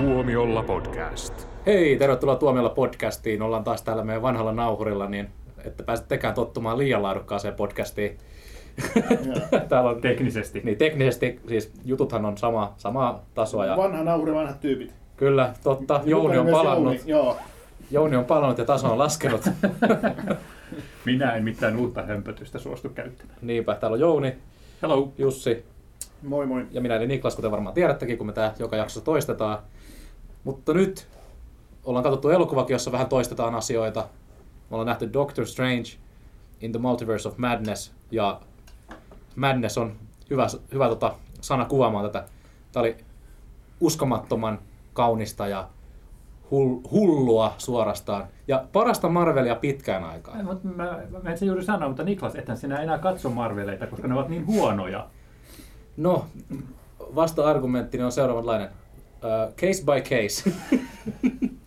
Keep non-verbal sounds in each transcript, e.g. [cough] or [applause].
Tuomiolla podcast. Hei, tervetuloa Tuomiolla podcastiin. Ollaan taas täällä meidän vanhalla nauhurilla, niin että pääset tekään tottumaan liian laadukkaaseen podcastiin. [laughs] täällä on Teknisesti. Niin teknisesti, siis jututhan on sama, samaa tasoa. Ja Vanha nauhuri, vanhat tyypit. kyllä, totta, Jouni on palannut. Jouni, Joo. Jouni on palannut ja taso on laskenut. [laughs] Minä en mitään uutta hömpötystä suostu käyttämään. Niinpä, täällä on Jouni, Hello. Jussi Moi moi. ja minä eli Niklas, kuten varmaan tiedättekin, kun me tää joka jaksossa toistetaan. Mutta nyt ollaan katsottu elokuvakin, jossa vähän toistetaan asioita. Me ollaan nähty Doctor Strange in the Multiverse of Madness, ja Madness on hyvä, hyvä tota, sana kuvaamaan tätä. Tämä oli uskomattoman kaunista ja hull, hullua suorastaan. Ja parasta Marvelia pitkään aikaan. Mutta mä, mä en se juuri sanoa, mutta Niklas, ethän sinä enää katso Marveleita, koska ne ovat niin huonoja. No, vasta-argumenttini on seuraavanlainen. Uh, case by case. [laughs]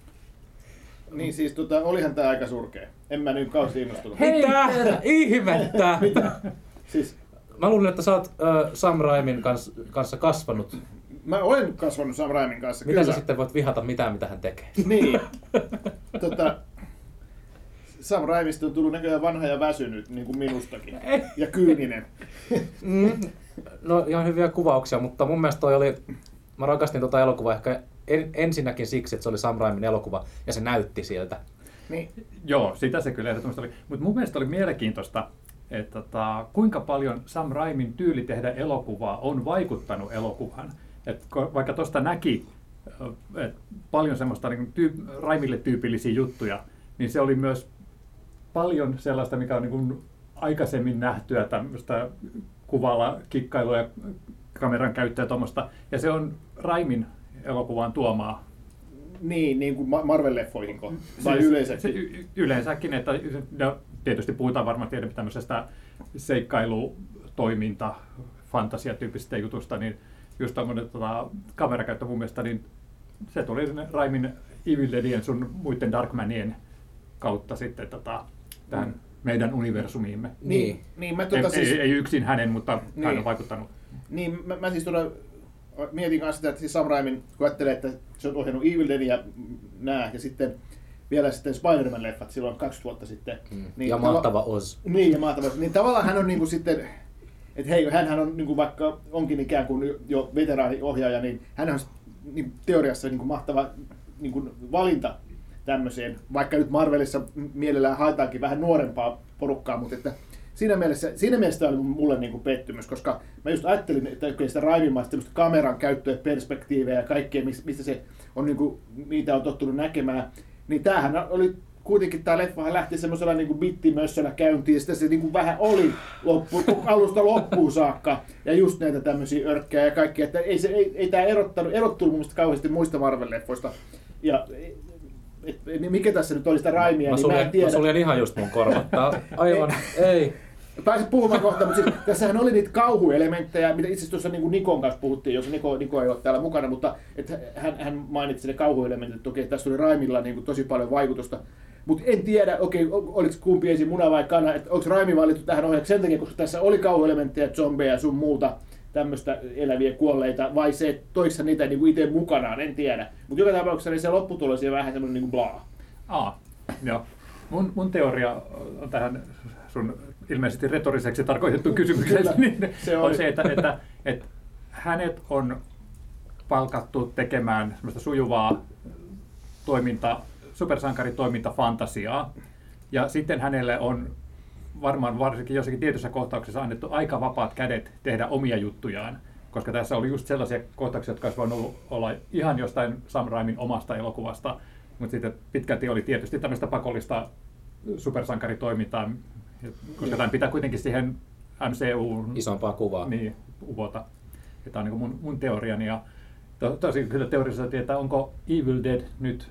Niin siis tota, olihan tää aika surkea. En mä nyt kauheasti innostunut. Mitä ihmettä? [laughs] Siis Mä luulen, että sä oot uh, Sam Raimin kanssa, kanssa kasvanut. mä olen kasvanut Sam Raimin kanssa, Mitä kyllä. sä sitten voit vihata mitään, mitä hän tekee? [laughs] Niin. tota, Sam Raimista on tullut näköjään vanha ja väsynyt, niin kuin minustakin. Ja kyyninen. Mm. No ihan hyviä kuvauksia, mutta mun mielestä toi oli... Mä rakastin tota elokuvaa ehkä en, ensinnäkin siksi, että se oli Sam Raimin elokuva ja se näytti siltä. Niin. Joo, sitä se kyllä ehdottomasti oli. Mutta mun mielestä oli mielenkiintoista, että tota, kuinka paljon Sam Raimin tyyli tehdä elokuvaa on vaikuttanut elokuvan. Et vaikka tuosta näki et paljon semmoista niin tyy- Raimille tyypillisiä juttuja, niin se oli myös paljon sellaista, mikä on niin kuin aikaisemmin nähtyä tämmöistä kuvalla kikkailua ja kameran käyttöä tuommoista. Ja se on Raimin elokuvaan tuomaa Niin, niin kuin Ma- Marvel-leffoihinko? Tai Siis yleensäkin? Se, y- yleensäkin, että no, tietysti puhutaan varmaan tiedä tämmöisestä seikkailutoiminta, fantasiatyyppisestä jutusta, niin just tämmöinen tota, kamerakäyttö mun mielestä, niin se tuli sinne Raimin Evil Deadien sun muiden Darkmanien kautta sitten tota, tähän Mm. meidän universumiimme. Niin. Niin, mä Ei, tota siis... ei, ei yksin hänen, mutta hän Niin. on vaikuttanut. Niin, mä, mä siis todella mietin kanssa sitä, että siis Sam Raimin, kun ajattelee, että se on ohjannut Evil Dead ja nää, ja sitten vielä sitten Spider-Man-leffat silloin 20 vuotta sitten. Mm. ja tava- mahtava Oz. Niin, ja mahtava. Niin tavallaan hän on niinku sitten, että hei, hänhän on niinku vaikka onkin ikään kuin jo veteraaniohjaaja, niin hän on niin teoriassa niinku mahtava niinku valinta tämmöiseen, vaikka nyt Marvelissa mielellään haetaankin vähän nuorempaa porukkaa, mutta että siinä mielessä, siinä mielessä tämä oli mulle niinku pettymys, koska mä just ajattelin, että oikein sitä raivimaista kameran käyttöä, perspektiivejä ja kaikkea, mis- mistä se on niinku, niitä on tottunut näkemään, niin tämähän oli kuitenkin tämä leffahan lähti semmoisella niin bittimössönä käyntiin, ja sitten se niin kuin vähän oli loppu, alusta loppuun saakka, ja just näitä tämmöisiä örkkejä ja kaikkea, että ei, se, ei, ei tämä erottanut, erottunut mun mielestä kauheasti muista Marvel-leffoista, ja et, et, niin mikä tässä nyt oli sitä raimia, Mä niin mä en suljen, tiedä. mä suljen ihan just mun korvat. Aivan, ei. Pääsit puhumaan kohta, mutta siis, tässähän oli niitä kauhuelementtejä, mitä itse asiassa tuossa niin Nikon kanssa puhuttiin, jos Niko, Niko ei ole täällä mukana, mutta että hän, hän mainitsi ne kauhuelementit, että okei, tässä oli Raimilla niin kuin tosi paljon vaikutusta. Mutta en tiedä, okei, ol- oliko kumpi ensin muna vai kana, että onko Raimi valittu tähän ohjaajaksi sen takia, koska tässä oli kauhuelementtejä, zombeja ja sun muuta tämmöistä eläviä kuolleita, vai se, että niitä niin kuin itse mukanaan, en tiedä. Mutta joka tapauksessa niin se lopputulos oli vähän semmoinen niin kuin blaa. Aa, joo. Mun, mun teoria on tähän sun ilmeisesti retoriseksi tarkoitettu kysymykseen, niin se on se, että, että, että hänet on palkattu tekemään semmoista sujuvaa toiminta, supersankaritoimintafantasiaa, ja sitten hänelle on varmaan varsinkin jossakin tietyssä kohtauksessa annettu aika vapaat kädet tehdä omia juttujaan, koska tässä oli just sellaisia kohtauksia, jotka olisi voinut olla ihan jostain Sam Raimin omasta elokuvasta, mutta sitten pitkälti oli tietysti tämmöistä pakollista supersankaritoimintaa, koska tämä pitää kuitenkin siihen MCU Isompaa kuvaa. niin, uvota. Ja Tämä on niin mun, mun teoriani. Ja to, tosi kyllä teoriassa että onko Evil Dead nyt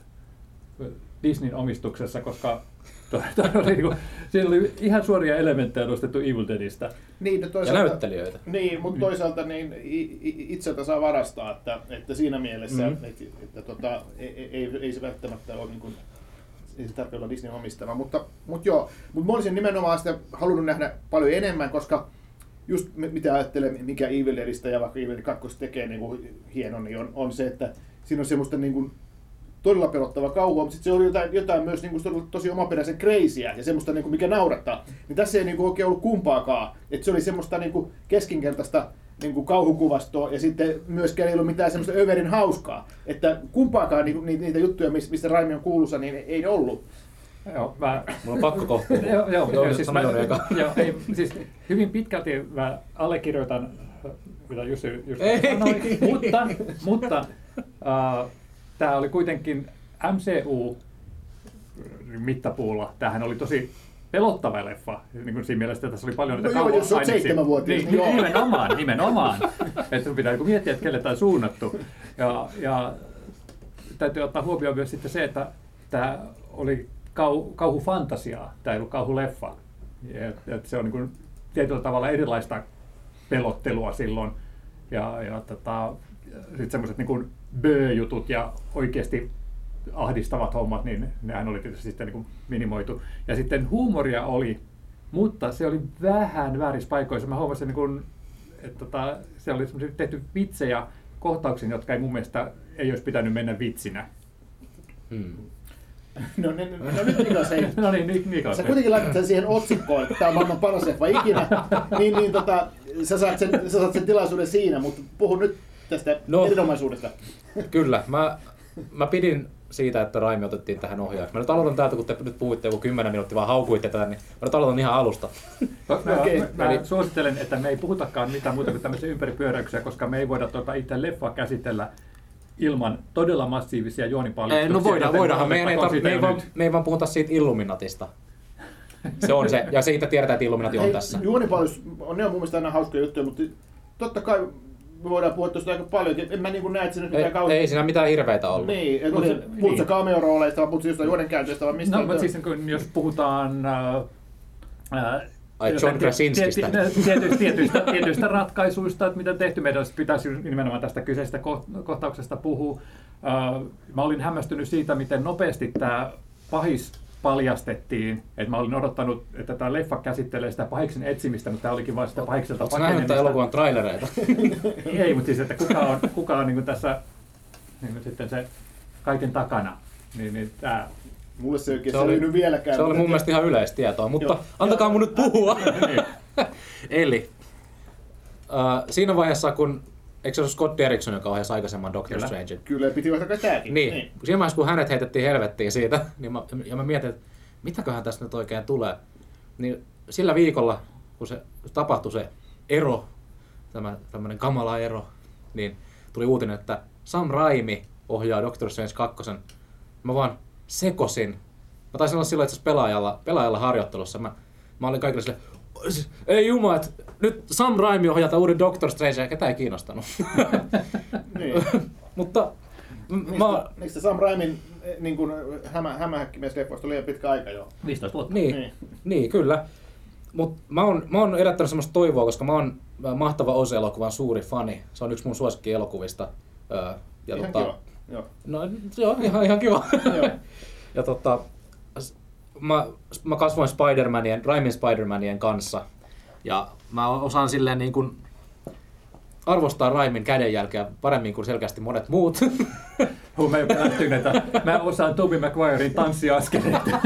Disneyn omistuksessa, koska [laughs] to, to oli, niin kuin, siinä oli ihan suoria elementtejä nostettu Evil Deadistä. Niin, no Ja toisaalta, näyttelijöitä. Niin, mutta toisaalta niin i- i- itseltä saa varastaa, että, että siinä mielessä, Mhm. mm. että, että tota, ei, ei, ei, se välttämättä ole niin kuin, ei se tarvitse olla Disney omistama, mutta, mutta joo, mutta mä olisin nimenomaan sitä halunnut nähdä paljon enemmän, koska just mitä ajattelee, mikä Evil ja vaikka Evil Dead 2 tekee niin kuin hieno, niin on, on se, että siinä on semmoista niin kuin, todella pelottava kauhua, mutta sitten se oli jotain, jotain myös niin kuin, tosi omaperäisen crazyä ja semmoista, niin kuin, mikä naurattaa. Niin tässä ei niin kuin, oikein ollut kumpaakaan. että se oli semmoista niin kuin, keskinkertaista niin kuin, kauhukuvastoa ja sitten myöskään ei ollut mitään semmoista överin hauskaa. Että kumpaakaan niin, niitä juttuja, missä, mistä Raimi on kuulussa, niin ei ollut. Joo, mä, Mulla on pakko kohtua. [laughs] joo, joo, Joo, siis, mä, [laughs] joo, ei, siis hyvin pitkälti mä allekirjoitan, mitä Jussi just Ei. sanoi, mutta, mutta äh, tämä oli kuitenkin MCU mittapuulla. Tämähän oli tosi pelottava leffa. Niin kuin siinä mielessä, että tässä oli paljon No niitä joo, jos olet seitsemänvuotias, niin, niin joo. nimenomaan, nimenomaan. [laughs] että sun pitää niinku miettiä, että kelle tämä on suunnattu. Ja, ja täytyy ottaa huomioon myös sitten se, että tämä oli kau, kauhufantasiaa, tämä ei ollut kauhuleffa. Et, et se on niin kuin tietyllä tavalla erilaista pelottelua silloin. Ja, ja tota, sitten semmoiset niin bö-jutut ja oikeasti ahdistavat hommat, niin nehän oli tietysti sitten niin kuin minimoitu. Ja sitten huumoria oli, mutta se oli vähän väärissä paikoissa. Mä huomasin, niin kuin, että tota, se oli tehty vitsejä kohtauksiin, jotka ei mun mielestä ei olisi pitänyt mennä vitsinä. Hmm. No, no, no, no nyt Niklas, hei. No niin, Nik- Niklas. Sä kuitenkin laitat sen siihen otsikkoon, että tämä on maailman paras leffa ikinä, [laughs] niin, niin tota, sä, saat sen, sä saat sen tilaisuuden siinä, mutta puhu nyt tästä no. erinomaisuudesta. Kyllä, mä, mä pidin siitä, että Raimi otettiin tähän ohjaajaksi. Mä nyt aloitan täältä, kun te nyt puhuitte joku 10 minuuttia vaan haukuitte tätä, niin mä nyt aloitan ihan alusta. Mä, mä, Okei. mä, mä Eli- suosittelen, että me ei puhutakaan mitään muuta kuin tämmöisiä ympäripyöräyksiä, koska me ei voida tuota itse leffaa käsitellä ilman todella massiivisia juonipaljastuksia. Ei, no voidaan, voidaanhan. Me ei, me, ei jo vaan, nyt. me ei vaan puhuta siitä Illuminatista. [laughs] Se on se, ja siitä tiedetään, että Illuminati on Hei, tässä. Juonipalvelus, on, ne on mun mielestä aina hauskoja juttuja, mutta totta kai me voidaan puhua tuosta aika paljon. En mä niin kuin näe, että Ei, mitään kauhean... ei siinä mitään hirveitä ollut. Niin, että Mut oli, se- puhut sä niin. cameo-rooleista, vai puhut sä jostain juonenkäytöstä, vai mistä? No, mutta siis kun, jos puhutaan äh, äh, Ai, John Krasinskista. tiety- tietyistä, tietyistä, tietyistä ratkaisuista, että mitä tehty. Meidän pitäisi nimenomaan tästä kyseisestä ko- kohtauksesta puhua. Äh, Mä olin hämmästynyt siitä, miten nopeasti tämä pahis paljastettiin. Et mä olin odottanut, että tämä leffa käsittelee sitä pahiksen etsimistä, mutta tämä olikin vain sitä pahikselta Oletko nähnyt tämän elokuvan trailereita? [laughs] Ei, mutta siis, että kuka on, kuka on niin kuin tässä niin kuin sitten se kaiken takana. Niin, niin tämä Mulle se ei oikein Se oli- vieläkään. Se oli mutta mun mielestä ihan yleistietoa, mutta Joo. antakaa mun nyt puhua. [laughs] Eli uh, siinä vaiheessa, kun eikö se ollut Scott Derrickson, joka ohjasi aikaisemman Doctor Kyllä. Strangein? Kyllä, piti vaikka tääkin. Niin. Siinä vaiheessa, kun hänet heitettiin helvettiin siitä, [laughs] niin mä, ja mä mietin, että mitäköhän tästä nyt oikein tulee. Niin sillä viikolla, kun se tapahtui se ero, tämä tämmöinen kamala ero, niin tuli uutinen, että Sam Raimi ohjaa Doctor Strange 2. Mä vaan sekosin. Mä taisin olla silloin itse pelaajalla, pelaajalla harjoittelussa. Mä, mä olin kaikille sille, ei jumala, että nyt Sam Raimi ohjaa tämän uuden Doctor Strange ja ketään ei kiinnostanut. [laughs] Niin. [laughs] Mutta Mistä, mä, mistä Sam Raimin eh, niin kuin, hämä, hämähäkkimiesleffoista oli liian pitkä aika jo. 15 vuotta. Niin, Niin. niin. kyllä. Mutta mä oon, mä oon erättänyt semmoista toivoa, koska mä oon äh, Mahtava Oz-elokuvan suuri fani. Se on yksi mun suosikkielokuvista. Öö, Ja Ihan tota, kiva. Joo. No joo, ihan, ihan kiva. Joo. [laughs] ja tota, mä, mä kasvoin Spider-Manien, Raimin Spider-Manien kanssa. Ja mä osaan silleen niin kuin arvostaa Raimin kädenjälkeä paremmin kuin selkeästi monet muut. [laughs] Huh, mä, osaan Tobey Maguirein tanssiaskeleita.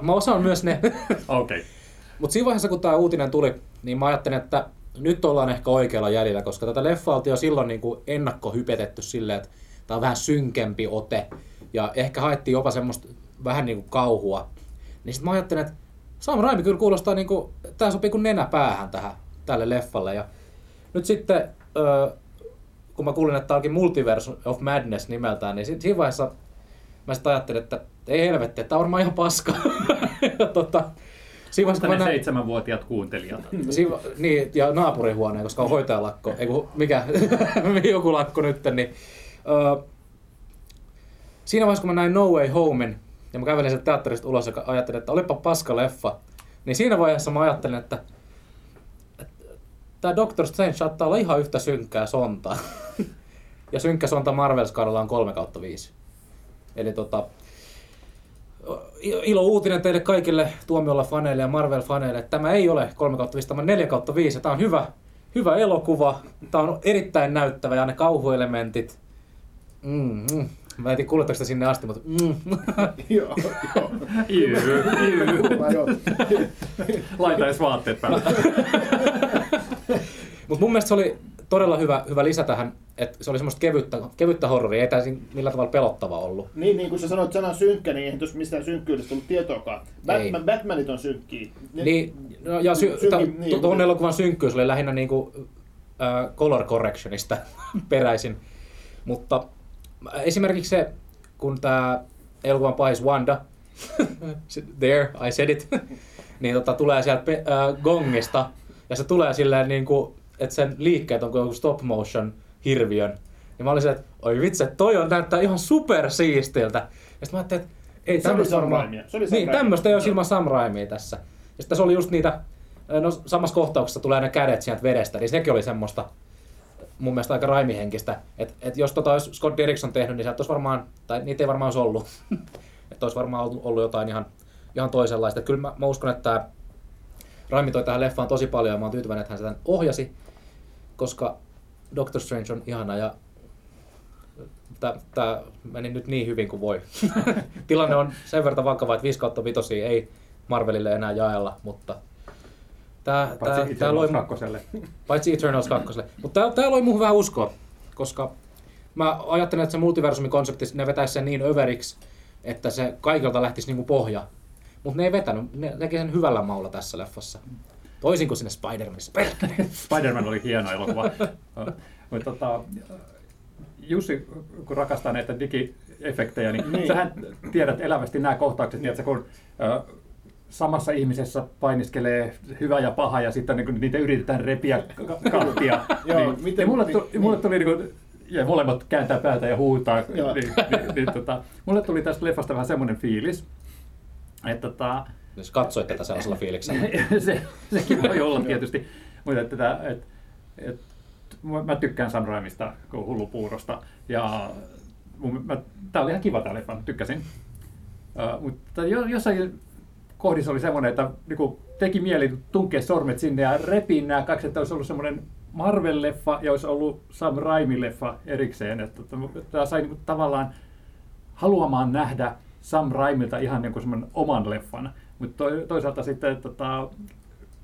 Mä osaan myös ne. [laughs] Okei. Okay. Mutta siinä vaiheessa, kun tämä uutinen tuli, niin mä ajattelin, että nyt ollaan ehkä oikealla jäljellä, koska tätä leffaa oltiin jo silloin niin kuin ennakkohypetetty silleen, että tämä on vähän synkempi ote. Ja ehkä haettiin jopa semmoista vähän niin kuin kauhua. Niin sitten mä ajattelin, että Sam Raimi kyllä kuulostaa niin kuin, tämä sopii kuin nenä päähän tähän, tälle leffalle. Ja nyt sitten, kun mä kuulin, että tämä onkin Multiverse of Madness nimeltään, niin si- siinä vaiheessa mä sitten ajattelin, että ei helvetti, tämä on varmaan ihan paska. [laughs] ja tota, siinä mä ne näin, seitsemänvuotiaat kuuntelijat. [laughs] Siinä, niin, ja naapurihuoneen, koska on hoitajalakko, ei kun, mikä, [laughs] joku lakko nyt, niin ö, siinä vaiheessa, kun mä näin No Way Homen, ja mä kävelin sieltä teatterista ulos ja ajattelin, että olipa paska leffa, niin siinä vaiheessa mä ajattelin, että, tämä Doctor Strange saattaa olla ihan yhtä synkkää sontaa. [laughs] ja synkkä sonta Marvel-skaadalla on 3 kautta 5. Eli tota, ilo uutinen teille kaikille tuomiolla faneille ja Marvel-faneille, tämä ei ole 3 5, tämä on 4 5. Tämä on hyvä, hyvä elokuva. Tämä on erittäin näyttävä ja ne kauhuelementit. Mm, mm. Mä en tiedä, kuuletteko sitä sinne asti, mutta mm. [laughs] Joo, joo. Jyy, jyy. Laita edes vaatteet päälle. [laughs] Mutta mun mielestä se oli todella hyvä, hyvä lisä tähän, että se oli semmoista kevyttä, kevyttä horroria, ei tämä siinä millään tavalla pelottava ollut. Niin, niin kun sä sanoit sanan synkkä, niin eihän tuossa mistään synkkyydestä tullut tietoakaan. Batman, Batmanit on synkkiä. Ne- Niin, no, ja sy- Synkin- ta- niin, tu- tuon elokuvan synkkyys oli lähinnä niinku, äh, color correctionista [laughs] peräisin. Mutta esimerkiksi se, kun tämä elokuvan pahis Wanda, [laughs] there, I said it, [laughs] niin tota, tulee sieltä pe- äh, gongista, ja se tulee silleen niinku, että sen liikkeet on kuin stop motion hirviön. Niin mä olin silleen, että oi vitsi, toi on, näyttää ihan super siistiltä. Ja sitten mä ajattelin, että ei tämmöistä varmaan... Niin, tämmöistä ei ole ilman Sam Raimia tässä. Ja sitten se oli just niitä, no samassa kohtauksessa tulee ne kädet sieltä vedestä, niin sekin oli semmoista mun mielestä aika raimihenkistä. Että et jos tota olisi Scott Derrickson tehnyt, niin olisi varmaan, tai niitä ei varmaan olisi ollut. [laughs] että olisi varmaan ollut, jotain ihan, ihan toisenlaista. Et kyllä mä, mä uskon, että tämä Raimi toi tähän leffaan tosi paljon ja mä oon tyytyväinen, että hän sitä ohjasi, koska Doctor Strange on ihana ja tämä meni nyt niin hyvin kuin voi. [laughs] Tilanne on sen verran vakava, että 5 kautta 5 ei Marvelille enää jaella, mutta tämä Paitsi tää loi, itse kakkoselle. [laughs] paitsi Eternals 2. Mutta tää, tää loi muuhun vähän uskoa, koska mä ajattelen, että se multiversumin konsepti, ne vetäisi sen niin överiksi, että se kaikilta lähtisi niinku pohja. Mutta ne ei vetänyt, ne teki sen hyvällä maulla tässä leffassa. Toisin kuin sinne Spider-Manissa. [laughs] Spider-Man oli hieno elokuva. [laughs] Mutta tota, Jussi, kun rakastaa näitä digiefektejä, niin, Niin. sähän tiedät elävästi nämä kohtaukset, niin että kun ö, samassa ihmisessä painiskelee hyvä ja paha ja sitten niin niitä yritetään repiä ka- kahtia. [laughs] Joo, niin, miten- ja mulle, niin, tuli, mulle tuli niin kuin, ja molemmat kääntää päätä ja huutaa. Joo. Niin, niin, niin, tota, mulle tuli tästä leffasta vähän semmoinen fiilis, että tota, Jos katsoit tätä sellaisella fiiliksellä. [laughs] se, sekin voi olla tietysti. Mutta että, että, että, että mä tykkään Sam Raimista kuin hullupuurosta. Ja mun, mä, tää oli ihan kiva tää leffa, tykkäsin. Uh, mutta jo, jossain kohdissa oli semmoinen, että niinku, teki mieli tunkea sormet sinne ja repiä nämä kaksi, että olisi ollut semmoinen Marvel-leffa ja olisi ollut Sam Raimi-leffa erikseen. Että, että tämä sai niinku, tavallaan haluamaan nähdä Sam Raimilta ihan niin kuin semmoinen oman leffan. Mutta to, toisaalta sitten tota,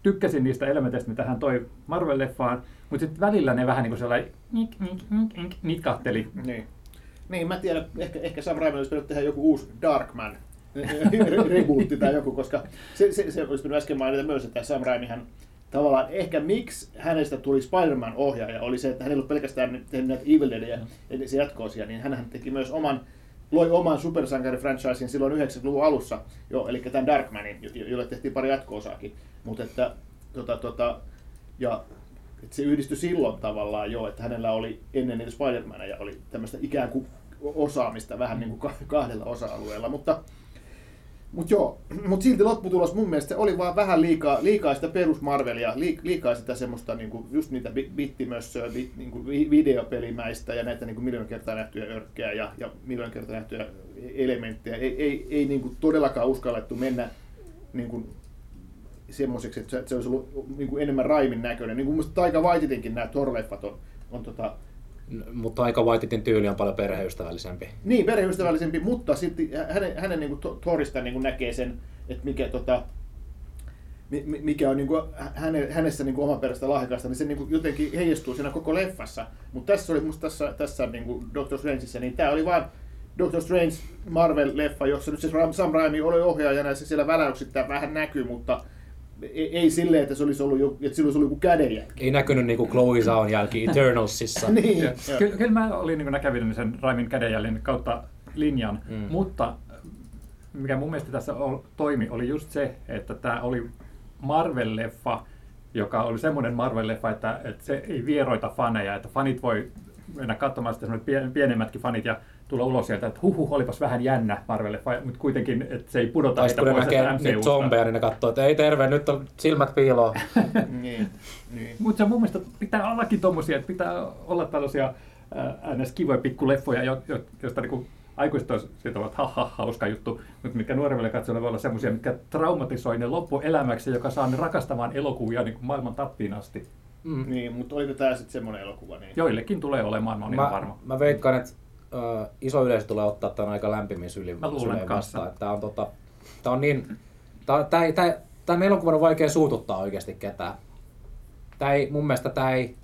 tykkäsin niistä elementeistä, mitä hän toi Marvel-leffaan, mutta sitten välillä ne vähän niin kuin sellainen nik. Niin. Niin, mä tiedän, ehkä, ehkä Sam Raimi olisi pitänyt tehdä joku uusi Darkman rebootti tai joku, koska se, se, se olisi pitänyt äsken mainita myös, että Sam Raimihan tavallaan ehkä miksi hänestä tuli Spider-Man-ohjaaja oli se, että hän ei ollut pelkästään tehnyt näitä Evil Deadia ja se jatko-osia, niin hän teki myös oman loi oman supersankari-franchisin silloin 90-luvun alussa, jo, eli tämän Darkmanin, jo- jolle tehtiin pari jatko-osaakin. Mutta että, tota, tota, ja että se yhdistyi silloin tavallaan jo, että hänellä oli ennen niitä Spider-Maneja oli tämmöistä ikään kuin osaamista vähän niin kuin ka- kahdella osa-alueella, mutta mutta joo, [clears throat] mutta silti lopputulos mun mielestä oli vaan vähän liikaa, liikaa sitä perus Marvelia, liik- liikaa sitä semmoista niinku, just niitä bi- bittimössöä, bit, niinku vi- videopelimäistä ja näitä niinku miljoona kertaa nähtyjä örkkejä ja, ja miljoona kertaa nähtyjä elementtejä. Ei, ei, ei niinku todellakaan uskallettu mennä niinku semmoiseksi, että se, se olisi ollut niinku enemmän raimin näköinen. Niin kuin musta Taika Waititinkin nämä Thor-leffat on, on tota, Mutta aika Waititin tyyli on paljon perheystävällisempi. niin, perheystävällisempi, mutta sitten hänen, hänen niin kuin niin kuin näkee sen, että mikä, tota, mi- mi- mikä on niin kuin häne, hänessä niin kuin omaperäistä lahjakasta, niin se niin kuin jotenkin heijastuu siinä koko leffassa. Mutta tässä oli musta tässä, tässä niin kuin Doctor Strangeissa, niin tämä oli vaan Doctor Strange Marvel-leffa, jossa nyt se Ram- Sam Raimi oli ohjaajana ja se siellä väläyksittäin vähän näkyy, mutta ei, ei silleen, että se olisi ollut, jo, että sillä olisi ollut joku kädenjälki. Ei näkynyt niinku Chloe Zaun jälki Eternalsissa. [laughs] niin, kyllä, kyllä mä olin niin näkävinen sen Raimin kädenjäljen kautta linjan, Mm. mutta mikä mun mielestä tässä ol, toimi, oli just se, että tämä oli Marvel-leffa, joka oli semmoinen Marvel-leffa, että, että se ei vieroita faneja, että fanit voi mennä katsomaan sitä pienemmätkin fanit ja tulla ulos sieltä, että huhuh, olipas vähän jännä Marvel-leffa, mutta kuitenkin, että se ei pudota Tai sitten kun ne näkee niitä zombeja, niin ne katsoo, että ei terve, nyt on silmät piiloon. [laughs] niin, niin. Mutta se mun mielestä pitää ollakin tommosia, että pitää olla tällaisia ää, ns. kivoja pikkuleffoja, jo, jo, joista niinku aikuiset olisi siitä ovat ha, ha, hauska juttu, mutta mitkä nuoremmille katsojille voi olla semmoisia, mitkä traumatisoi ne loppuelämäksi, joka saa ne rakastamaan elokuvia niin kuin maailman tappiin asti. Mm. Niin, mutta oliko tämä sitten semmoinen elokuva? Niin... Joillekin tulee olemaan, mä olen ihan Mä, varma. mä veikkaan, että ö, iso yleisö tulee ottaa tämän aika lämpimin sylin Mä luulen vastaan. Tää on, tota, tää on niin, tää, tää, ei- tää, tämän elokuvan on vaikea suututtaa oikeasti ketään. Tää ei, mun mielestä tää ei,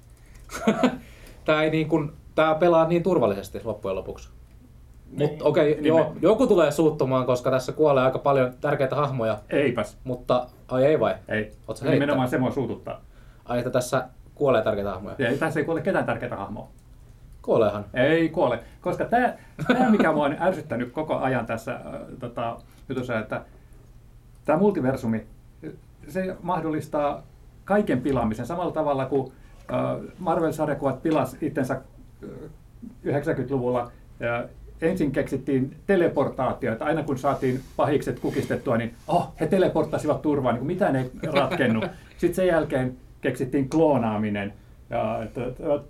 [laughs] tää ei niin kuin, tää pelaa niin turvallisesti loppujen lopuksi. Niin. Mutta okei, okay, Niin joo, joku tulee suuttumaan, koska tässä kuolee aika paljon tärkeitä hahmoja, Eipäs, mutta ai ei vai? ei. Oot sä Nimenomaan se mua suututtaa. Ai että tässä kuolee tärkeitä hahmoja. Ja tässä ei kuole ketään tärkeää hahmoa. Kuoleehan. Ei kuole, koska tämä, mikä mua on ärsyttänyt koko ajan tässä tota, jutussa, että tämä multiversumi, se mahdollistaa kaiken pilaamisen samalla tavalla kuin Marvel-sarjakuvat pilas itsensä äh, 90-luvulla. Ja ensin keksittiin teleportaatio, että aina kun saatiin pahikset kukistettua, niin oh, he teleporttasivat turvaan, niin kuin mitään ei ratkennut. Sitten sen jälkeen keksittiin kloonaaminen, ja että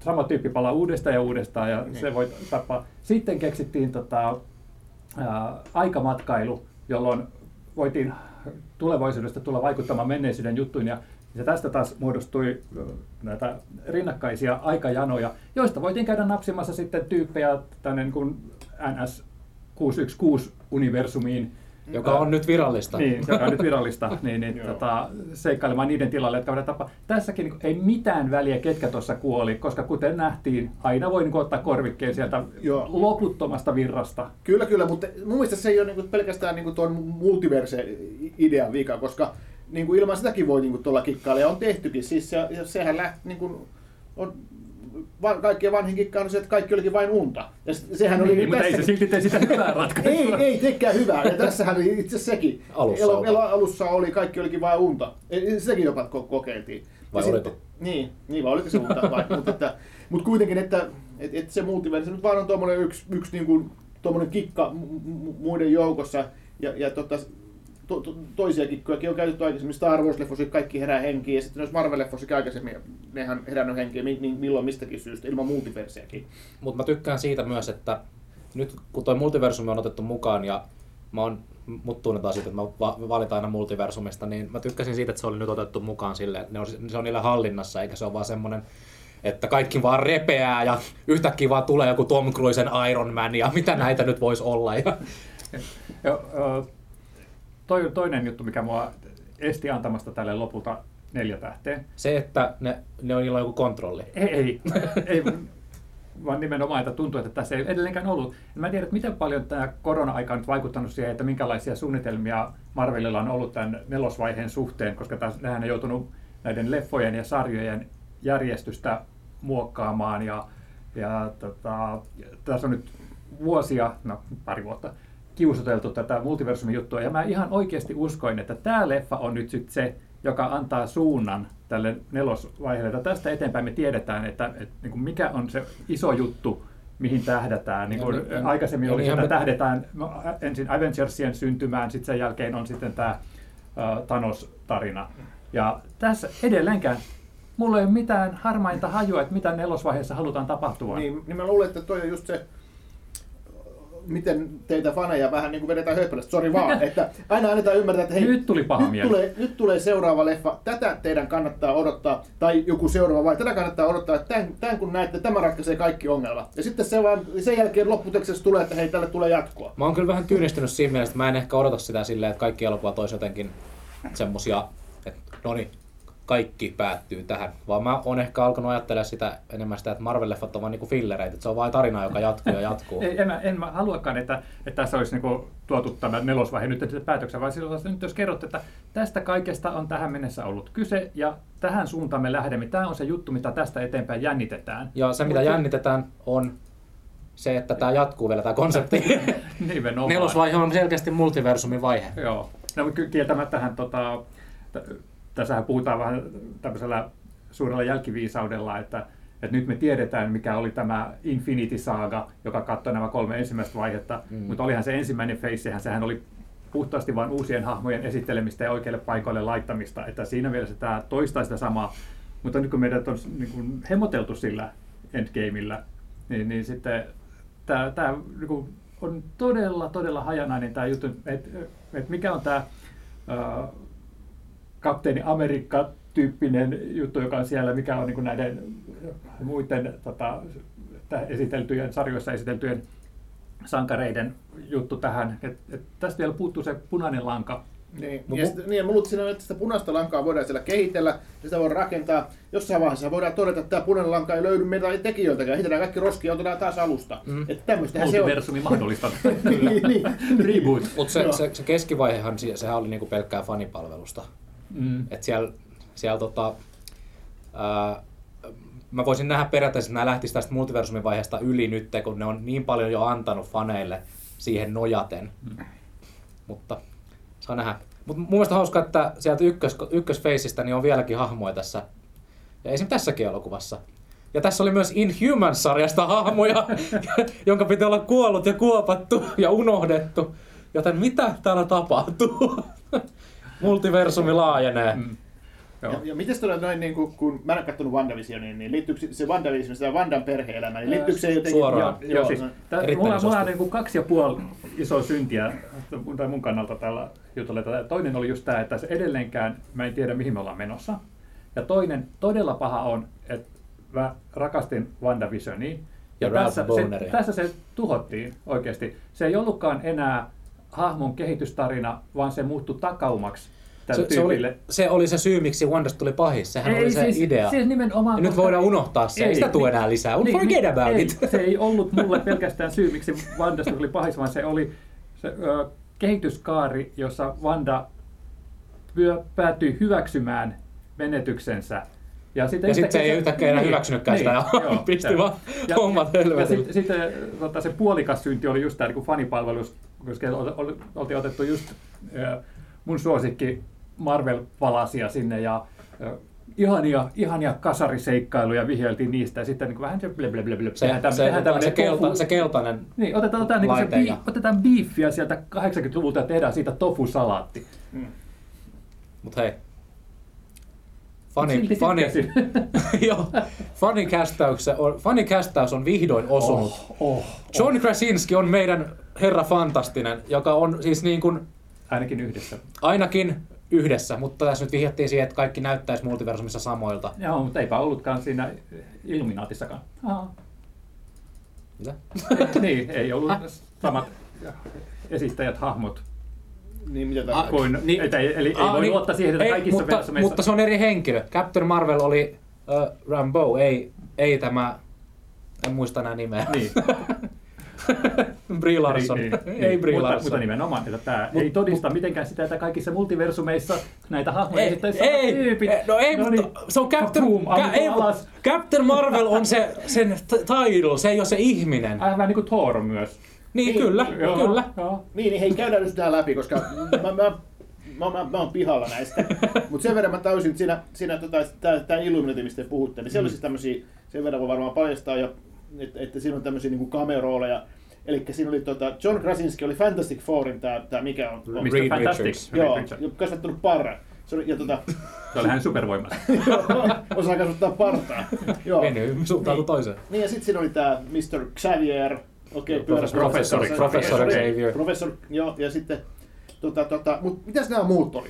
sama tyyppi palaa uudestaan ja uudestaan ja se voi tappaa. Sitten keksittiin tota, ää, aikamatkailu, jolloin voitiin tulevaisuudesta tulla vaikuttamaan menneisyyden juttuihin ja ja tästä taas muodostui näitä rinnakkaisia aikajanoja, joista voitiin käydä napsimassa sitten tyyppejä tänne niin kuin NS 616-universumiin. Joka on nyt virallista. Niin, joka on nyt virallista, [laughs] niin, niin tota, seikkailemaan niiden tilalle, jotka voidaan tapaa. Tässäkin niin ei mitään väliä, ketkä tuossa kuoli, koska kuten nähtiin, aina voi niin ottaa korvikkeen sieltä Joo. loputtomasta virrasta. Kyllä, kyllä, mutta mun mielestä se ei ole niinku pelkästään niinku tuon multiverse-idean vika, koska niinku ilman sitäkin voi niinku tuolla kikkailla, ja on tehtykin. Siis se, ja sehän lähti, niinku, on, kaikkien vanhin kikka on se, että kaikki olikin vain unta. Ja se- sehän oli Niin, mutta ei se silti tee sitä hyvää ratkaisua. ei, ei tekään hyvää. Ja tässähän oli itse sekin. Alussa Elo, oli. elo, alussa oli, kaikki olikin vain unta. E- Sekin jopa ko- kokeiltiin. Vai oliko? sitten- Niin, niin vai oliko se unta vai? mutta, että, mutta kuitenkin, että, että, että se multiverse nyt vaan on tuommoinen yksi, yksi niin kuin, tuommoinen kikka mu- mu- muiden joukossa. Ja, ja tota, to, to, toisia kikkojakin on käytetty aikaisemmin. Star Wars-leffossa kaikki herää henkiin, ja sitten noissa Marvel-leffossakin aikaisemmin nehän herännyt henkiin mi- mi- milloin mistäkin syystä, ilman multiverseäkin. Mutta mä tykkään siitä myös, että nyt kun toi multiversumi on otettu mukaan ja mä oon, mut tunnetaan siitä, että mä va- valitaan aina multiversumista, niin mä tykkäsin siitä, että se oli nyt otettu mukaan silleen, että ne on, se on niillä hallinnassa, eikä se ole vaan semmonen, että kaikki vaan repeää ja yhtäkkiä vaan tulee joku Tom Cruisen Iron Man ja mitä näitä nyt voisi olla. Ja, Ja, ö, toi, toinen juttu, mikä mua esti antamasta tälle lopulta neljä tähteä. se, että ne, ne on, on joku kontrolli. Ei, ei, [laughs] ei vaan nimenomaan, että tuntuu, että tässä ei edelleenkään ollut. Mä en tiedä, että miten paljon tämä korona-aika on vaikuttanut siihen, että minkälaisia suunnitelmia Marvelilla on ollut tämän nelosvaiheen suhteen, koska tässä nehän on joutunut näiden leffojen ja sarjojen järjestystä muokkaamaan ja, ja tota, tässä on nyt vuosia, no pari vuotta, kiusoteltu tätä multiversumin juttua, ja mä ihan oikeasti uskoin, että tämä leffa on nyt sit se, joka antaa suunnan tälle nelosvaiheelle. Että tästä eteenpäin me tiedetään, että, että niin kuin mikä on se iso juttu, mihin tähdätään. Niin kuin Ja niin- aikaisemmin ja oli, että me- tähdetään no, ensin Avengersien syntymään, sitten sen jälkeen on sitten tämä uh, Thanos-tarina. Ja tässä edelleenkään mulla ei ole mitään harmainta hajua, että mitä nelosvaiheessa halutaan tapahtua. Niin, niin mä luulen, että toi on just se, miten teitä faneja vähän niin kuin vedetään höpölästä, sori vaan, [laughs] että aina annetaan ymmärtää, että hei, Nyt tuli paha nyt mieli. tulee, nyt tulee seuraava leffa, tätä teidän kannattaa odottaa, tai joku seuraava vai tätä kannattaa odottaa, että tämän, tämän kun näette, tämä ratkaisee kaikki ongelmat. Ja sitten se vaan, sen jälkeen lopputekstissä tulee, että hei, tälle tulee jatkoa. Mä oon kyllä vähän tyynistynyt siinä mielessä, että mä en ehkä odota sitä silleen, että kaikki elokuvat olisi jotenkin semmosia, että no niin, kaikki päättyy tähän. Vaan mä oon ehkä alkanut ajattelemaan sitä enemmän sitä, että Marvel-leffat on vaan niinku fillereitä, että se on vain tarina, joka jatkuu ja jatkuu. [laughs] Ei, en, mä, en mä haluakaan, että, että tässä olisi niinku tuotu tämä nelosvaihe nyt päätöksen, vaan silloin nyt jos kerrot, että tästä kaikesta on tähän mennessä ollut kyse ja tähän suuntaan me lähdemme. Tämä on se juttu, mitä tästä eteenpäin jännitetään. Ja se, mitä jännitetään, on se, että tämä jatkuu vielä tämä konsepti. [laughs] Nimenomaan. Nelosvaihe on selkeästi multiversumin vaihe. Joo. No, kieltämättähän tota, tässähän puhutaan vähän tämmöisellä suurella jälkiviisaudella, että, että nyt me tiedetään, mikä oli tämä Infinity Saga, joka katsoi nämä kolme ensimmäistä vaihetta, mm. mutta olihan se ensimmäinen face, sehän oli puhtaasti vain uusien hahmojen esittelemistä ja oikeille paikoille laittamista, että siinä mielessä tämä toistaa sitä samaa, mutta nyt kun meidät on niin kuin hemoteltu sillä endgameillä, niin, niin sitten tämä, tämä niin kuin on todella, todella hajanainen tämä juttu, että et mikä on tämä kapteeni Amerikka-tyyppinen juttu, joka on siellä, mikä on niin näiden muiden tota, esiteltyjen, sarjoissa esiteltyjen sankareiden juttu tähän. Et, et tästä vielä puuttuu se punainen lanka. Niin, No ja, mu- sit, niin, ja mä luulen, että sitä punaista lankaa voidaan siellä kehitellä, ja sitä voidaan rakentaa. Jossain vaiheessa voidaan todeta, että tämä punainen lanka ei löydy meiltä tekijöiltäkään. Hitetään kaikki roskia ja otetaan taas alusta. Mm. Että tämmöistähän se on. Multiversumi mahdollista. [laughs] niin, niin. Reboot. Mutta se, se, se, keskivaihehan, se- sehän oli niinku pelkkää fanipalvelusta. Mm. Et siellä, siellä tota, ää, mä voisin nähdä periaatteessa, että nämä lähtisivät tästä multiversumin vaiheesta yli nyt, kun ne on niin paljon jo antanut faneille siihen nojaten. Mm. Mutta saa nähdä. Mutta mun mielestä hauska, että sieltä ykkös, ykkösfeisistä niin on vieläkin hahmoja tässä. Ja esim. tässäkin elokuvassa. Ja tässä oli myös Inhumans-sarjasta hahmoja, [laughs] jonka piti olla kuollut ja kuopattu ja unohdettu. Joten mitä täällä tapahtuu? [laughs] Multiversumi laajenee. Mm. Joo. Ja, ja miten tuolla noin, niin kun, kun mä en ole katsonut WandaVisionia, niin liittyykö se WandaVision, se Vandan perhe-elämä, niin liittyykö se jotenkin... Suoraan. Joo, joo, siis, tää, mulla, mulla on niin kuin kaksi ja puoli isoa syntiä mun- tai mun kannalta tällä jutulla. Tätä- Toinen oli just tämä, että se edelleenkään mä en tiedä mihin me ollaan menossa. Ja toinen todella paha on, että mä rakastin WandaVisioniin. Ja tässä, Ralph se, tässä se tuhottiin oikeasti. Se ei ollutkaan enää hahmon kehitystarina, vaan se muuttui takaumaksi Se, se, oli, se oli se syy, miksi Wandasta tuli pahis. Sehän oli se siis, idea. Siis nimenomaan, Ja nyt voidaan unohtaa se. Ei sitä tule enää lisää. Forget about ei, it. Se ei ollut mulle pelkästään syy, miksi Vandasta tuli pahis, vaan se oli se ö, kehityskaari, jossa Vanda pyö, päätyi hyväksymään menetyksensä. Ja sitten, Ja sit se ei yhtäkkiä enää hyväksynytkään sitä [laughs] ja pisti vaan hommat Ja helvetille. sitten sit, tota, se puolikas synti oli just tämä niin fanipalvelus, koska ol- ol- oltiin otettu just mun suosikki Marvel-palasia sinne ja ihania, ihania kasariseikkailuja vihjailtiin niistä ja sitten niin vähän se ble ble ble ble. Se, tehdään se, tehdään se, tämmönen kelta, se keltainen. niin, otetaan, otetaan, niin se bi- ja- otetaan biiffiä sieltä 80-luvulta ja tehdään siitä tofu-salaatti. Mut hei. [laughs] Joo, funny, kästäys, on, funny kästäys on vihdoin osunut. Oh, oh, John Krasinski on meidän herra fantastinen, joka on siis niin kuin Ainakin yhdessä. ainakin yhdessä, mutta tässä nyt vihjattiin siihen, että kaikki näyttäisi multiversumissa samoilta. Joo, mutta eipä ollutkaan siinä Illuminaatissakaan. Aha. Mitä? [laughs] niin, ei ollut samat esittäjät, hahmot. Niin, mitä Ah, tämä... Kuin, niin- että ei, eli ei Ah, voi niin, luottaa siihen, että ei, kaikissa mutta, versumeissa... mutta se on eri henkilö. Captain Marvel oli uh, Rambo, ei, ei tämä, en muista enää nimeä. Niin. [laughs] Brie Larson. Niin, niin, ei niin. Brie mutta, Larson. mutta nimenomaan, että tämä Mut- ei todista mitenkään sitä, että kaikissa multiversumeissa näitä hahmoja Ei, esittäisi ei, tyypit. no ei, No mutta niin. se on Captain, Boom, ammuttu ei, alas. Captain Marvel on se, sen title, se ei ole se ihminen. Aivan vähän niin kuin Thor myös. Niin, Niin, kyllä, Joo, kyllä. Joo. Niin, niin hei, käydään nyt tää läpi, koska mä, mä, mä, mä, mä oon pihalla näistä. Mutta sen verran mä täysin, siinä, siinä tota, tää, tää Illuminati, mistä te puhutte, niin se oli siis tämmösiä, sen verran voi varmaan paljastaa, ja, että, että siinä on tämmöisiä niinku cameo-rooleja. Eli siinä oli tota, John Krasinski oli Fantastic Fourin tää, tää mikä on, on Mr. Reed Fantastic. Richards. Joo, Richards. ja kasvattanut parra. Se oli, ja tota, Se oli hänen supervoimansa. [laughs] osaa kasvattaa partaa. Joo. Meni suuntautu toiseen. Niin ja sitten siinä oli tämä Mr. Xavier, okei, Joo, pyörässä professori, professori Xavier. Professor, joo, ja sitten, tota, tota, mutta mitäs nämä muut oli?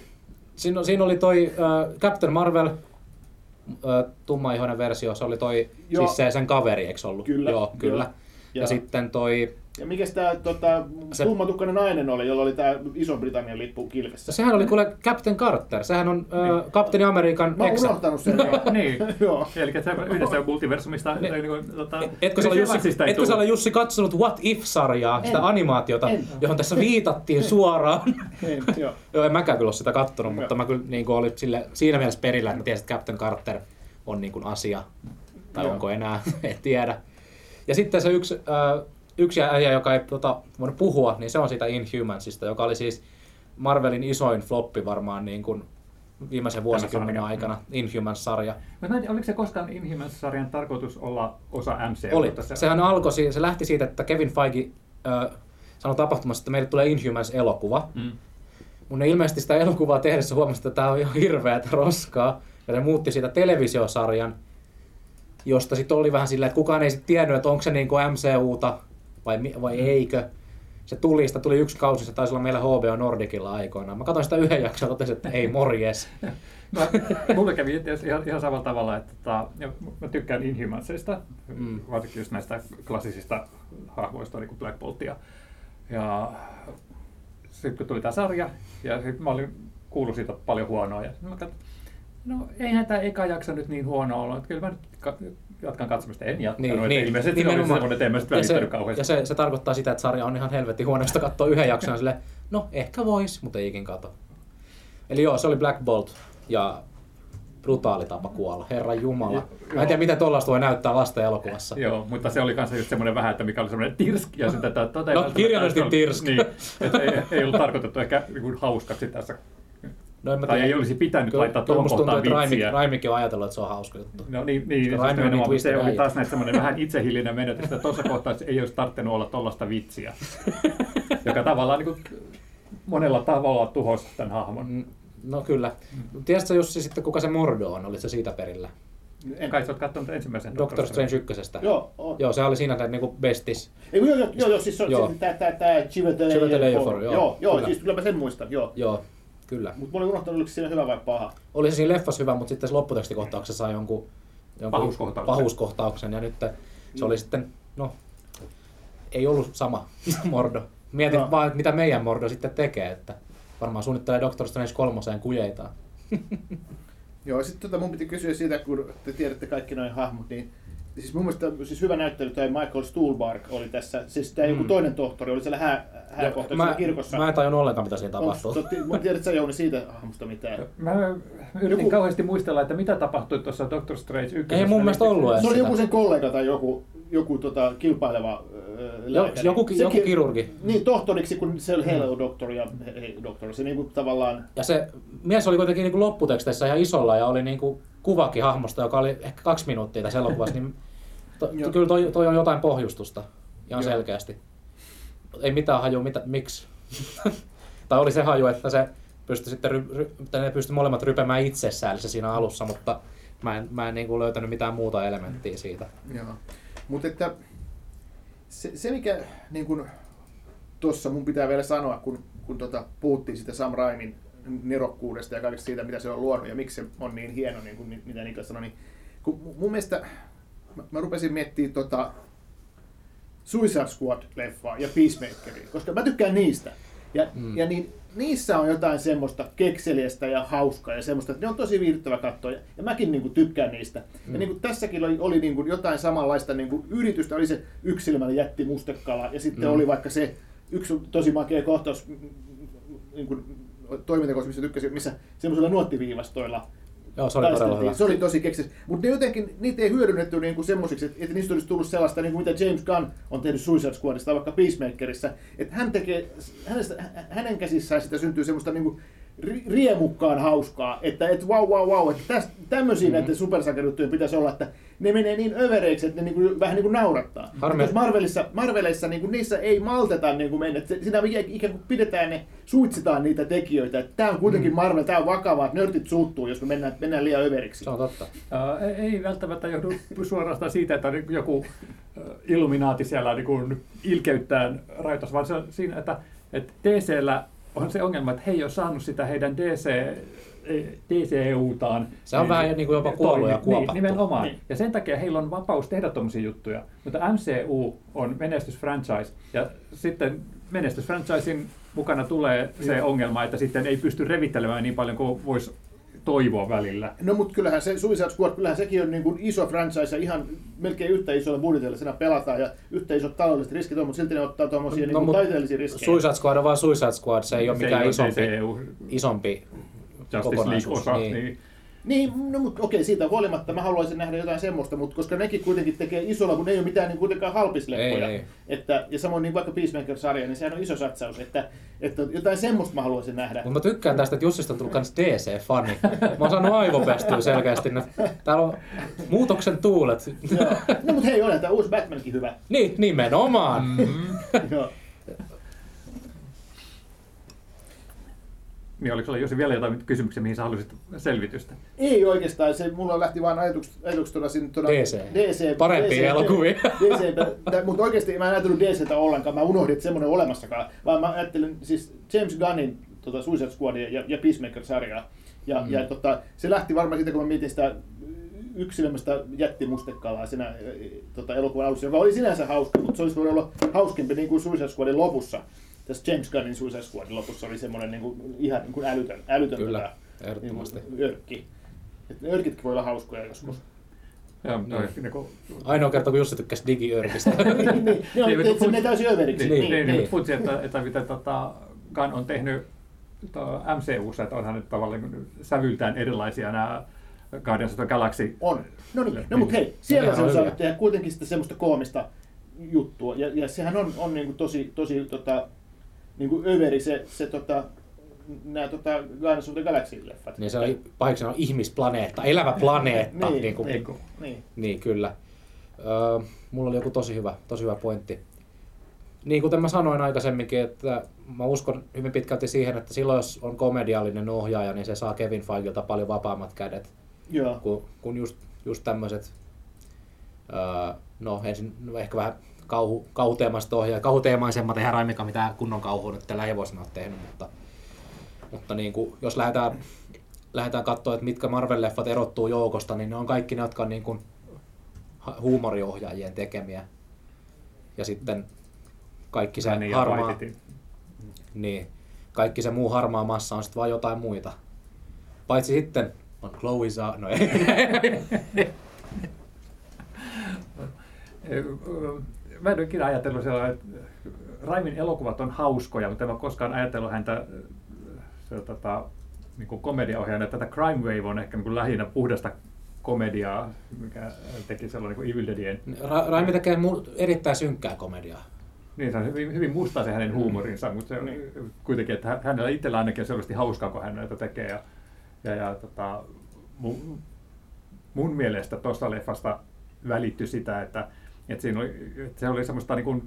Siinä, siinä oli toi uh, Captain Marvel, uh, tummaihoinen versio, se oli toi, Joo. siis se sen kaveri, eikö ollut? Kyllä, Joo, kyllä. joo. Ja, Ja- sitten toi, Ja mikäs tämä tota, Se- tummatukkainen nainen oli, jolla oli tämä Iso-Britannian lippu kilvessä? sehän oli kuule Captain Carter, sehän on uh, Kapteeni Amerikan Mä oon eksä. unohtanut sen [laughs] niin. [laughs] Joo. Eli se yhdessä [laughs] multiversumista... Ne- niin kuin, tota, Etkö sä, ole Jussi, etkö sä Jussi katsonut What If-sarjaa, sitä En. animaatiota, En. johon tässä viitattiin suoraan? Niin, joo. Joo, en mäkään kyllä ole sitä kattonut, mutta mä kyllä niin oli sille, siinä mielessä perillä, että mä tiesin, että Captain Carter on niin kuin asia. Tai Joo. onko enää, en tiedä. Ja sitten se yksi, äh, yksi äijä, joka ei tota, voinut puhua, niin se on siitä Inhumansista, joka oli siis Marvelin isoin floppi varmaan niin kuin viimeisen vuosikymmenen aikana, Inhumans-sarja. Mutta mä en tiedä, oliko se koskaan Inhumans-sarjan tarkoitus olla osa MCU? Oli. Sehän alkoi, se lähti siitä, että Kevin Feige äh, sanoi tapahtumassa, että meille tulee Inhumans-elokuva. Mm. Mun ne ilmeisesti sitä elokuvaa tehdessä huomasi, että tämä on ihan hirveätä roskaa. Ja ne muutti siitä televisiosarjan, josta sitten oli vähän silleen, että kukaan ei sitten tiennyt, että onko se niinku MCUta vai, vai eikö. se tuli, sitä tuli yksi kausi, se taisi olla meillä HBO Nordicilla aikoinaan. Mä katsoin sitä yhden jakson ja totesin, että ei morjes. Mä, [laughs] mulle kävi itse ihan, ihan samalla tavalla, että tota, ja mä tykkään Inhumansista, Mm. mm. varsinkin just näistä klassisista hahmoista, niin kuin Black Boltia. Ja sitten kun tuli tämä sarja, ja sit mä olin kuullut siitä paljon huonoa, ja mä katsoin, no eihän tämä eka jakso nyt niin huono ollut, että kyllä mä nyt jatkan katsomista. En jatkanut, niin, niin, ilmeisesti se oli semmoinen, että en mä sitten ja se, välittänyt kauheasti. ja se, se, tarkoittaa sitä, että sarja on ihan helvetti huonosta katsoa yhden jakson ja sille, no ehkä vois, mutta ei ikin kato. Eli joo, se oli Black Bolt ja brutaali tapa kuolla, herran jumala. Mä en tiedä, miten tollaista voi näyttää lasten elokuvassa. Joo, mutta se oli kanssa just semmoinen vähän, että mikä oli semmoinen tirsk, ja sitä tätä, tätä ei No, välttämättä- kirjaimellisesti tirsk. Niin, että ei, ei ollut tarkoitettu ehkä niin hauskaksi tässä. No, en mä Tai tiedä. ei olisi pitänyt Kyllä- laittaa tuohon tuntuu, kohtaan Raimi, vitsiä. Raimikin on ajatellut, että se on hauska juttu. No niin, niin Koska se, Raimi niin mutta se oli taas näitä semmoinen vähän itsehillinen menetys, että tuossa kohtaa ei olisi tarvinnut olla tuollaista vitsiä, [laughs] joka tavallaan niin kuin monella tavalla tuhosi tämän hahmon. Mm, No kyllä. Tiedätkö Jussi sitten, kuka se Mordo on? Olit se siitä perillä? En, Kai sä oot katsonut ensimmäisen Doctor Strange ykkösestä. Joo, on. Joo, se oli siinä että niinku bestis. Ei, joo, joo, joo, joo, siis se on Joo. se, tää, tää, tää Chiwetel Chiwetel Ejiofor. Ejiofor, joo, Joo, joo, kyllä. siis kyllä mä sen muistan, joo. Joo, kyllä. Mutta mä olin unohtanut, oliko siinä hyvä vai paha. Oli se siinä leffassa hyvä, mutta sitten se lopputekstikohtauksessa sai jonkun, jonkun Pahuuskohtauksen. pahuuskohtauksen. Ja nyt se oli sitten, no, ei ollut sama [laughs] Mordo. Mietin Joo. vaan, että mitä meidän Mordo sitten tekee, että varmaan suunnittelee Doctor Strange kolmoseen kujeitaan. [laughs] Joo, sitten tota mun piti kysyä siitä, kun te tiedätte kaikki noin hahmot, niin siis mun mielestä siis hyvä näyttely toi Michael Stuhlbarg oli tässä, siis tämä joku Mm. toinen tohtori oli siellä hää, hääkohtauksessa mä, kirkossa. mä en tajunnut ollenkaan, mitä siinä Onks- tapahtuu. totti- Mä tiedät sä Jouni siitä hahmosta mitään. Mä yritin Joku- kauheasti muistella, että mitä tapahtui tuossa Doctor Strange ykkösessä. Ei mun mielestä ollut edes Se oli joku sen kollega tai joku, joku tota, kilpaileva lääkäri. joku- Se joku ki- kirurgi. Niin, tohtoriksi, kun se oli Hello Doctor ja Hei Doctor. Se niinku tavallaan... Ja se mies oli kuitenkin niin lopputeksteissä ihan isolla ja oli niin kuin kuvakin hahmosta, joka oli ehkä kaksi minuuttia tässä elokuvassa, niin to, Joo. kyllä toi, toi on jotain pohjustusta ihan Joo. selkeästi. Ei mitään haju, mitä, miksi. [laughs] tai oli se haju, että se pystyi sitten, ry, ry, ne pystyi molemmat rypemään itsessään se siinä alussa, mutta mä en, mä en niin kuin löytänyt mitään muuta elementtiä siitä. Joo. Mutta että se, se mikä niin kun, tuossa mun pitää vielä sanoa, kun, kun tota, puhuttiin siitä Sam Raimin nerokkuudesta ja kaikesta siitä, mitä se on luonut ja miksi se on niin hieno, niin kuin mitä Niklas sanoi, niin kun mu- mun mielestä mä, mä rupesin miettimään tota Suicide Squad-leffaa ja Peacemakeria, koska mä tykkään niistä. Ja, Mm. mm. ja niin, niissä on jotain semmoista kekseliästä ja hauskaa ja semmoista, että ne on tosi viihdyttävä katsoa. Ja, mäkin niin kuin, tykkään niistä. Mm. Ja niin kuin, tässäkin oli, oli niin kuin, jotain samanlaista niin kuin, yritystä. Oli se yksilmäinen jätti mustekala ja sitten Mm. mm. oli vaikka se yksi tosi makea kohtaus mm, niin kuin, toimintakohdassa, missä tykkäsin, missä semmoisilla nuottiviivastoilla Joo, se oli todella hyvä. Se oli tosi keksis. Mutta ne jotenkin, niitä ei hyödynnetty niinku semmoisiksi, että, että niistä olisi tullut sellaista, niin kuin mitä James Gunn on tehnyt Suicide Squadista tai vaikka Peacemakerissa. Että hän tekee, hänestä, hä- hänen käsissään sitä syntyy semmoista niin kuin riemukkaan hauskaa, että et wow, wow, wow, että täs, tämmöisiä mm-hmm. näiden supersankarijuttujen pitäisi olla, että ne menee niin övereiksi, että ne niin kuin, vähän niin kuin naurattaa. Harmi- Jos Marvelissa, Marvelissa niin kuin niissä ei malteta niin kuin mennä, että se- siinä ikään kuin pidetään ne, suitsitaan niitä tekijöitä, että tämä on kuitenkin Marvel, tämä on vakavaa, että nörtit suuttuu, jos me mennään, mennään liian överiksi. Se on totta. Ää, ei- ei välttämättä johdu suorastaan siitä, että niin joku ää, illuminaati siellä niin kuin ilkeyttään rajoitus, vaan se on siinä, että, että DCllä on se ongelma, että he ei ole saanut sitä heidän DC, ei- DCEUtaan. Se on vähän niin kuin jopa kuollut ja kuopattu. Niin, nimenomaan. Niin. Ja sen takia heillä on vapaus tehdä tuommoisia juttuja. Mutta MCU on menestysfranchise, ja sitten menestysfranchisein mukana tulee se Joo. ongelma, että sitten ei pysty revittelemään niin paljon kuin voisi toivoa välillä. No mutta kyllähän se Suicide Squad, kyllähän sekin on niin kuin iso franchise ja ihan melkein yhtä isolla budjetilla siinä pelataan ja yhtä isot taloudelliset riskit on, mutta silti ne ottaa tuommoisia niin kuin mut taiteellisia riskejä. Suicide Squad on vaan Suicide Squad, se ei ole Se mikään ole isompi, isompi Justice kokonaisuus. League-osa. Niin. Niin. Niin, no mutta okei, siitä huolimatta mä haluaisin nähdä jotain semmoista, mutta koska nekin kuitenkin tekee isolla, kun ne ei ole mitään niin kuitenkaan halpisleppoja. Ei, ei. Että, ja samoin niin vaikka Peacemaker-sarja, niin sehän on iso satsaus, että, että jotain semmoista mä haluaisin nähdä. Mutta mä tykkään tästä, että Jussista on tullut kans DC-fani. Mä oon saanut aivopestyä selkeästi. Täällä on muutoksen tuulet. Joo. No mutta hei, onhan tämä uusi Batmankin hyvä. niin, nimenomaan. Mm. Joo. Niin oliko Jussi vielä jotain kysymyksiä, mihin sä haluaisit selvitystä? Ei oikeastaan, se mulla lähti vaan ajatukset, ajatukset tuoda sinne tuoda DC. DC. Parempia DC elokuvia. [laughs] DC, mutta oikeasti mä en ajatellut DCtä ollenkaan, mä unohdin, että semmoinen olemassakaan, vaan mä ajattelin siis James Gunnin tota Suicide Squadia ja, ja Peacemaker-sarjaa. Ja, mm. ja tota, se lähti varmaan siitä, kun mä mietin sitä yksilömästä jättimustekalaa siinä e, tota, elokuvan alussa, joka oli sinänsä hauska, mutta se olisi voinut olla hauskempi niin kuin Suicide Squadin lopussa. Tässä James Gunnin Suicide Squadin lopussa oli semmoinen niin kuin, ihan niin kuin älytön, älytön Kyllä, tota, ehdottomasti. Niin kuin, örkki. Et ne örkitkin voi olla hauskoja joskus. Joo, Niin. niin kuin, Ainoa kerta, kun Jussi tykkäsi digiörkistä. [laughs] niin, niin, ne on, Niin, niin, mutta se menee täysin överiksi. niin, Niin, niin, niin. niin, futsi, että, että miten tota, Gunn on tehnyt to, MCUssa, että onhan nyt tavallaan niin kuin sävyltään erilaisia nämä Guardians of the Galaxy. On. No niin, no mutta hei, siellä Nehän se on saanut tehdä kuitenkin sitä semmoista koomista juttua. Ja, ja sehän on, on niinku tosi, tosi tota, niinku överi se, se tota, nämä tota, Guardians of the Galaxy-leffat. niin se on pahiksena on ihmisplaneetta, elävä planeetta. Niin, niin, kuin, niin, kuin- niin. Niin, kyllä. Öö, mulla oli joku tosi hyvä, tosi hyvä pointti. Niin kuten mä sanoin aikaisemminkin, että mä uskon hyvin pitkälti siihen, että silloin jos on komediallinen ohjaaja, niin se saa Kevin Feigelta paljon vapaammat kädet Joo. kuin, kuin just, just tämmöiset, öö, no ensin no ehkä vähän kauhu, kauhuteemaiset ohjaajat, kauhuteemaisemmat, eihän Raimika mitään kunnon kauhua nyt tällä hevosena ole tehnyt, mutta, mutta niin kuin, jos lähdetään, lähdetään katsoa, että mitkä Marvel-leffat erottuu joukosta, niin ne on kaikki ne, jotka on niin kuin huumoriohjaajien tekemiä. Ja sitten kaikki se ja harmaa, Waititi. niin, kaikki se muu harmaa massa on sitten vaan jotain muita. Paitsi sitten on Chloe Zhao, no ei. [laughs] [laughs] Mä en ole ikinä ajatellut sellainen, että Raimin elokuvat on hauskoja, mutta en ole koskaan ajatellut häntä se, tota, niin kuin komediaohjaajana. Tätä Crime Wave on ehkä niin kuin lähinnä puhdasta komediaa, mikä teki sellainen kuin Evil Deadien. Ra- Raimi tekee mu- erittäin synkkää komediaa. Niin, se on hyvin, hyvin musta se hänen huumorinsa, mutta se on kuitenkin, että hä- hänellä itsellä ainakin on selvästi hauskaa, kun hän näitä tekee. Ja, ja, ja tota, mun, mun mielestä tuosta leffasta välittyi sitä, että, että, siinä oli, että se oli semmoista niin kuin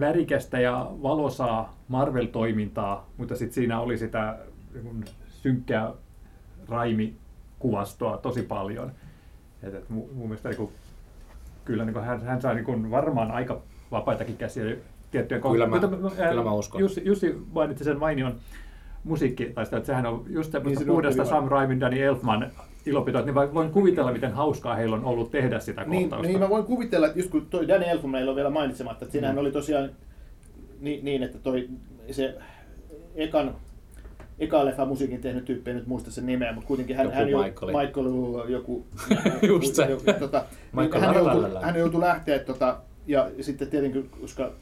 värikästä ja valosaa Marvel-toimintaa, mutta sitten siinä oli sitä niin kuin synkkää raimikuvastoa tosi paljon. Et, et mun, mun mielestä niin kuin, kyllä niin kuin hän, hän sai niin kuin varmaan aika vapaitakin käsiä tiettyjen Kyllä mä- Mutta, ää, kyllä mä uskon. Jussi, Jussi mainitsi sen mainion musiikki, tai sitä, että sehän on just Niin, niin, puhdasta Sam Raimin, Danny Elfman ilopitoa, niin voin kuvitella, miten hauskaa heillä on ollut tehdä sitä Niin, kohtausta. niin mä voin kuvitella, että just kun toi Danny Elfman meillä on vielä mainitsematta, että siinähän Mm. oli tosiaan niin, niin, että toi se ekan eka leffa musiikin tehnyt tyyppi, en nyt muista sen nimeä, mutta kuitenkin hän, Joku hän jo, Michael. Michael joku, [laughs] Just se. joku, tota, niin Michael hän, joutui, hän joutui lähteä, tota, ja sitten tietenkin, koska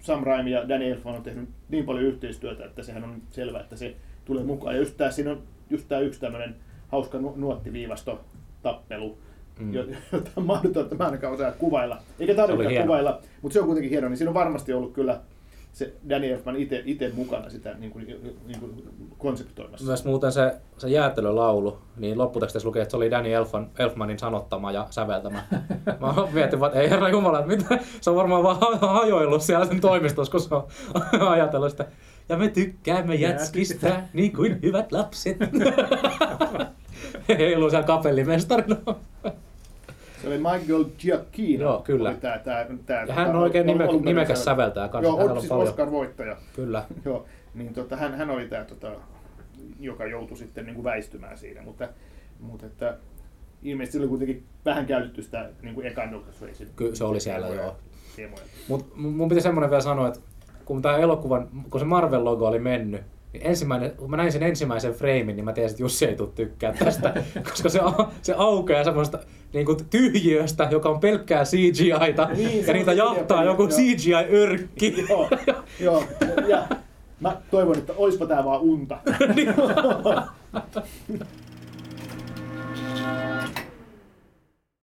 Sam Raimi ja Danny Elfman on tehnyt niin paljon yhteistyötä, että sehän on selvää, että se tulee mukaan. Ja just tää, siinä on just tää yksi tämmöinen hauska nu- nuottiviivasto tappelu, Mm. [laughs] jota on mahdotonta, että mä ainakaan osaa kuvailla. Eikä tarvitse kuvailla, mutta se on kuitenkin hieno, niin siinä on varmasti ollut kyllä se Danny Elfman itse, mukana sitä niin kuin, niin kuin konseptoimassa. Myös muuten se, se jäätelölaulu, niin lopputekstissä lukee, että se oli Danny Elfman, Elfmanin sanottama ja säveltämä. [laughs] Mä mietin vaan, että ei herra jumala, että mitä, se on varmaan vaan ha- hajoillut siellä sen toimistossa, kun se on [laughs] ajatellut sitä. Ja me tykkäämme jätskistä, niin kuin hyvät lapset. Heiluu siellä kapellimestarina. Se oli Michael Giacchino. Joo, kyllä. Oli tää, tää, tää, Ja hän on oikein nime, alun perin nimekäs sävel- säveltäjä kanssa. Joo, Hänellä on siis paljon. Oscar-voittaja. Kyllä. Joo, niin tota, hän, hän oli tämä, tota, joka joutui sitten niin kuin väistymään siinä, mutta, mutta että, ilmeisesti oli kuitenkin vähän käytetty sitä niin kuin ekan Kyllä se oli siellä, joo. teemoja. Mut mun piti semmoinen vielä sanoa, että kun tämä elokuvan, kun se Marvel-logo oli mennyt, niin ensimmäinen, kun mä näin sen ensimmäisen framein, niin mä tiesin, että Jussi ei tule tykkää tästä, [laughs] koska se, se aukeaa semmoista niin kuin tyhjiöstä, joka on pelkkää CGI-ta, Niin, ja niitä jahtaa joku joo. CGI-örkki. joo, joo, ja mä toivon, että oispa tää vaan unta. [laughs] [laughs]